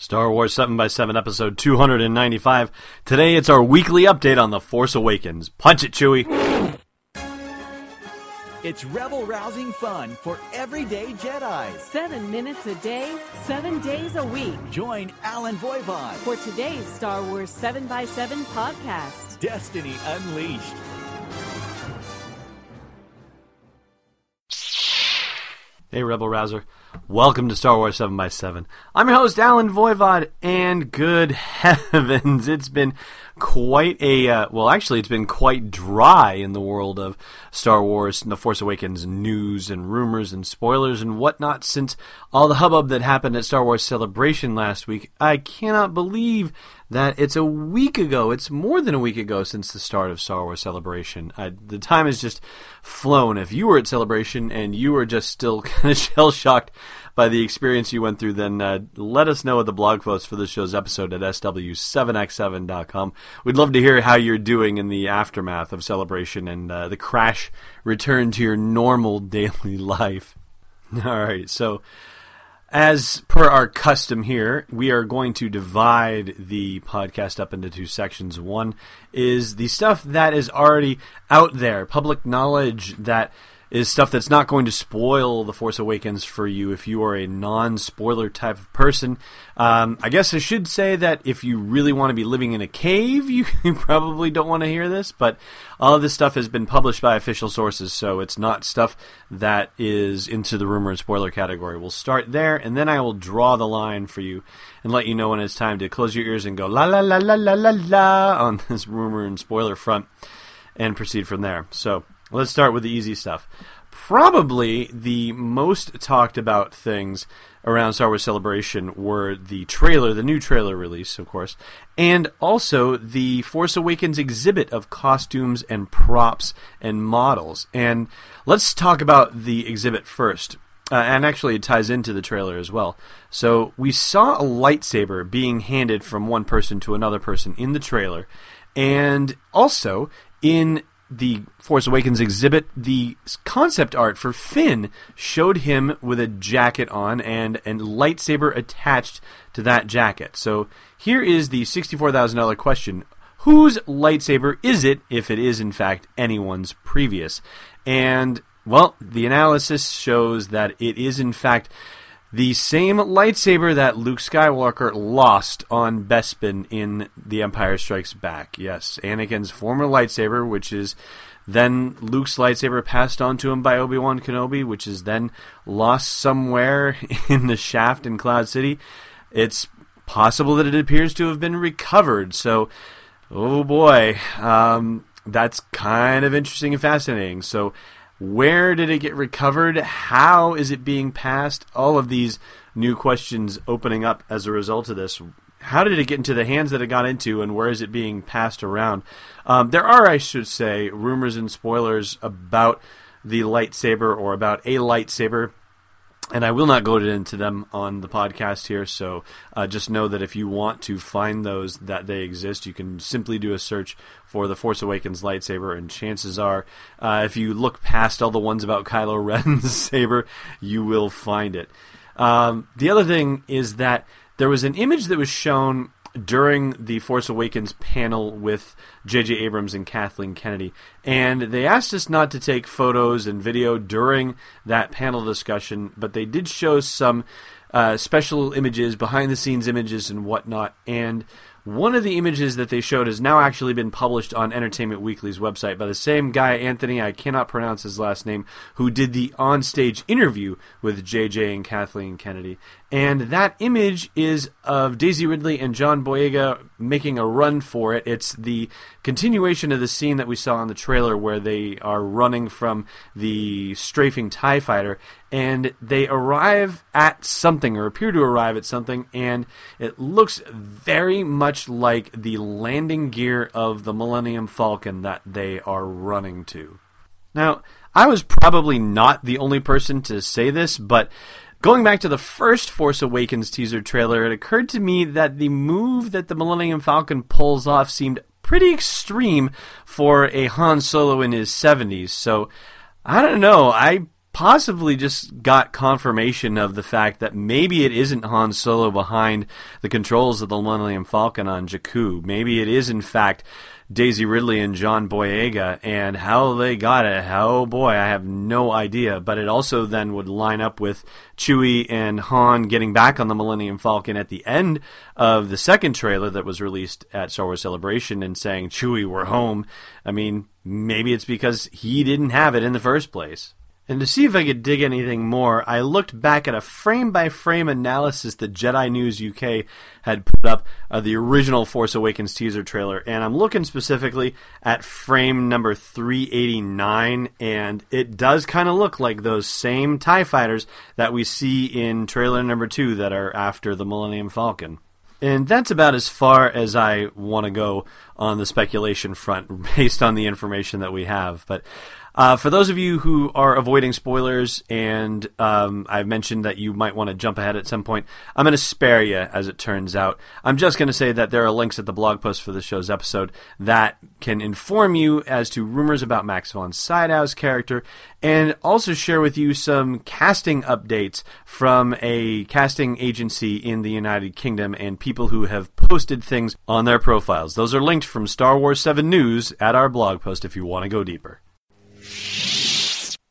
Star Wars 7x7 episode 295. Today it's our weekly update on The Force Awakens. Punch it, Chewie. It's rebel rousing fun for everyday Jedi. Seven minutes a day, seven days a week. Join Allen Voivod for today's Star Wars 7x7 podcast Destiny Unleashed. Hey, Rebel Rouser. Welcome to Star Wars 7 by 7 I'm your host, Allen Voivod, and good heavens, it's been quite a, uh, well, actually, it's been quite dry in the world of Star Wars and The Force Awakens news and rumors and spoilers and whatnot since all the hubbub that happened at Star Wars Celebration last week. I cannot believe that it's a week ago. It's more than a week ago since the start of Star Wars Celebration. I, the time has just flown. If you were at Celebration and you were just still kind of shell shocked by the experience you went through, then uh, let us know at the blog post for this show's episode at sw7x7.com. We'd love to hear how you're doing in the aftermath of Celebration and uh, the crash return to your normal daily life. All right, so as per our custom here, we are going to divide the podcast up into two sections. One is the stuff that is already out there, public knowledge that is stuff that's not going to spoil The Force Awakens for you if you are a non spoiler type of person. Um, I guess I should say that if you really want to be living in a cave, you, you probably don't want to hear this, but all of this stuff has been published by official sources, so it's not stuff that is into the rumor and spoiler category. We'll start there, and then I will draw the line for you and let you know when it's time to close your ears and go la la la la la la la on this rumor and spoiler front and proceed from there. So. Let's start with the easy stuff. Probably the most talked about things around Star Wars Celebration were the trailer, the new trailer release, of course, and also the Force Awakens exhibit of costumes and props and models. And let's talk about the exhibit first. Uh, and actually, it ties into the trailer as well. So, we saw a lightsaber being handed from one person to another person in the trailer. And also, in the Force Awakens exhibit, the concept art for Finn showed him with a jacket on and a lightsaber attached to that jacket. So here is the $64,000 question. Whose lightsaber is it, if it is in fact anyone's previous? And, well, the analysis shows that it is in fact the same lightsaber that Luke Skywalker lost on Bespin in The Empire Strikes Back. Yes, Anakin's former lightsaber, which is then Luke's lightsaber passed on to him by Obi Wan Kenobi, which is then lost somewhere in the shaft in Cloud City. It's possible that it appears to have been recovered. So, oh boy, um, that's kind of interesting and fascinating. So, where did it get recovered? How is it being passed? All of these new questions opening up as a result of this. How did it get into the hands that it got into, and where is it being passed around? Um, there are, I should say, rumors and spoilers about the lightsaber or about a lightsaber and I will not go into them on the podcast here. So uh, just know that if you want to find those, that they exist, you can simply do a search for the Force Awakens lightsaber, and chances are, uh, if you look past all the ones about Kylo Ren's saber, you will find it. Um, the other thing is that there was an image that was shown during the Force Awakens panel with J.J. Abrams and Kathleen Kennedy. And they asked us not to take photos and video during that panel discussion, but they did show some uh, special images, behind the scenes images, and whatnot. And one of the images that they showed has now actually been published on Entertainment Weekly's website by the same guy, Anthony, I cannot pronounce his last name, who did the onstage interview with JJ and Kathleen Kennedy. And that image is of Daisy Ridley and John Boyega making a run for it. It's the continuation of the scene that we saw in the trailer where they are running from the strafing TIE fighter and they arrive at something or appear to arrive at something and it looks very much like the landing gear of the Millennium Falcon that they are running to. Now, I was probably not the only person to say this, but Going back to the first Force Awakens teaser trailer, it occurred to me that the move that the Millennium Falcon pulls off seemed pretty extreme for a Han Solo in his 70s. So, I don't know. I possibly just got confirmation of the fact that maybe it isn't Han Solo behind the controls of the Millennium Falcon on Jakku. Maybe it is, in fact, Daisy Ridley and John Boyega, and how they got it, oh boy, I have no idea. But it also then would line up with Chewie and Han getting back on the Millennium Falcon at the end of the second trailer that was released at Star Wars Celebration and saying, Chewie, we're home. I mean, maybe it's because he didn't have it in the first place. And to see if I could dig anything more, I looked back at a frame by frame analysis that Jedi News UK had put up of the original Force Awakens teaser trailer, and I'm looking specifically at frame number 389, and it does kind of look like those same TIE fighters that we see in trailer number 2 that are after the Millennium Falcon. And that's about as far as I want to go on the speculation front based on the information that we have. But uh, for those of you who are avoiding spoilers, and um, I've mentioned that you might want to jump ahead at some point, I'm going to spare you, as it turns out. I'm just going to say that there are links at the blog post for the show's episode that can inform you as to rumors about Max von Sydow's character, and also share with you some casting updates from a casting agency in the United Kingdom and people who have posted things on their profiles. Those are linked from Star Wars 7 News at our blog post if you want to go deeper.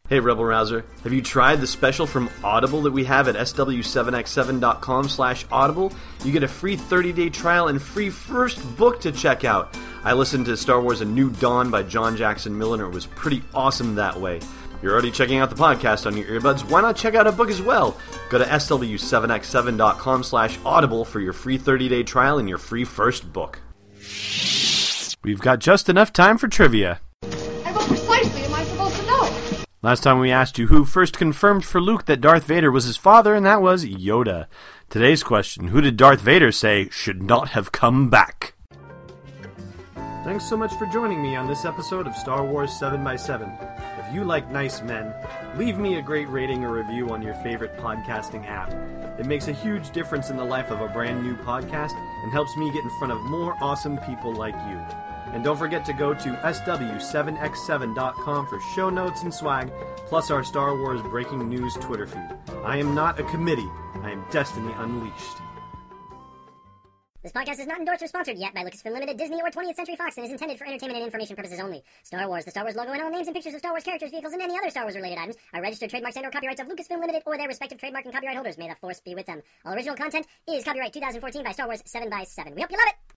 Hey Rebel Rouser, have you tried the special from Audible that we have at sw7x7.com slash audible? You get a free 30-day trial and free first book to check out. I listened to Star Wars A New Dawn by John Jackson Miller and it was pretty awesome that way. You're already checking out the podcast on your earbuds, why not check out a book as well? Go to sw7x7.com slash audible for your free 30-day trial and your free first book. We've got just enough time for trivia. Last time we asked you who first confirmed for Luke that Darth Vader was his father, and that was Yoda. Today's question Who did Darth Vader say should not have come back? Thanks so much for joining me on this episode of Star Wars 7x7. If you like nice men, leave me a great rating or review on your favorite podcasting app. It makes a huge difference in the life of a brand new podcast and helps me get in front of more awesome people like you. And don't forget to go to SW7x7.com for show notes and swag, plus our Star Wars breaking news Twitter feed. I am not a committee, I am Destiny Unleashed. This podcast is not endorsed or sponsored yet by Lucasfilm Limited, Disney, or 20th Century Fox and is intended for entertainment and information purposes only. Star Wars, the Star Wars logo, and all names and pictures of Star Wars characters, vehicles, and any other Star Wars related items are registered trademarks and or copyrights of Lucasfilm Limited or their respective trademark and copyright holders. May the force be with them. All original content is copyright 2014 by Star Wars 7 by 7 We hope you love it!